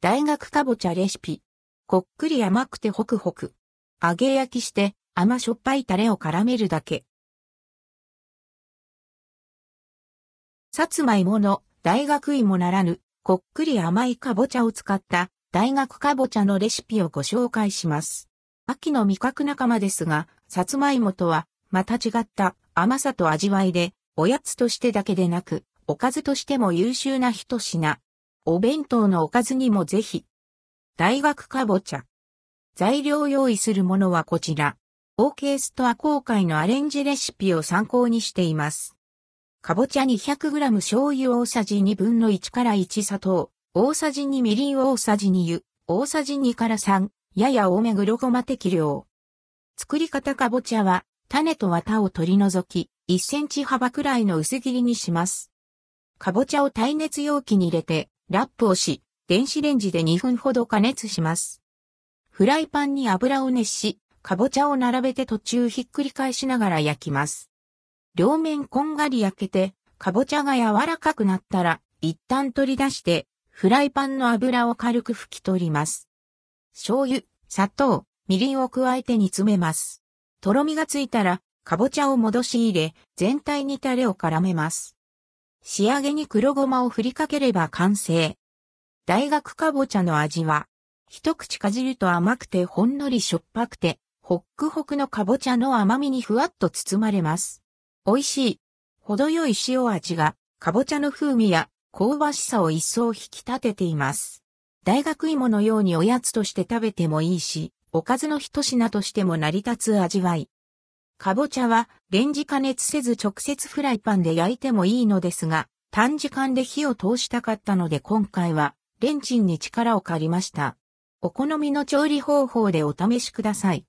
大学かぼちゃレシピ。こっくり甘くてホクホク。揚げ焼きして甘しょっぱいタレを絡めるだけ。さつまいもの大学芋ならぬ、こっくり甘いかぼちゃを使った大学かぼちゃのレシピをご紹介します。秋の味覚仲間ですが、さつまいもとはまた違った甘さと味わいで、おやつとしてだけでなく、おかずとしても優秀な一品。お弁当のおかずにもぜひ。大学かぼちゃ。材料用意するものはこちら。OK ストア公開のアレンジレシピを参考にしています。かぼちゃ 200g 醤油大さじ2分の1から1砂糖、大さじ2みりん大さじ2湯、大さじ2から3、やや多め黒ごま適量。作り方かぼちゃは、種と綿を取り除き、1センチ幅くらいの薄切りにします。かぼちゃを耐熱容器に入れて、ラップをし、電子レンジで2分ほど加熱します。フライパンに油を熱し、かぼちゃを並べて途中ひっくり返しながら焼きます。両面こんがり焼けて、かぼちゃが柔らかくなったら、一旦取り出して、フライパンの油を軽く拭き取ります。醤油、砂糖、みりんを加えて煮詰めます。とろみがついたら、かぼちゃを戻し入れ、全体にタレを絡めます。仕上げに黒ごまを振りかければ完成。大学かぼちゃの味は、一口かじると甘くてほんのりしょっぱくて、ホックホクのかぼちゃの甘みにふわっと包まれます。美味しい。程よい塩味が、かぼちゃの風味や香ばしさを一層引き立てています。大学芋のようにおやつとして食べてもいいし、おかずの一品としても成り立つ味わい。かぼちゃはレンジ加熱せず直接フライパンで焼いてもいいのですが、短時間で火を通したかったので今回はレンチンに力を借りました。お好みの調理方法でお試しください。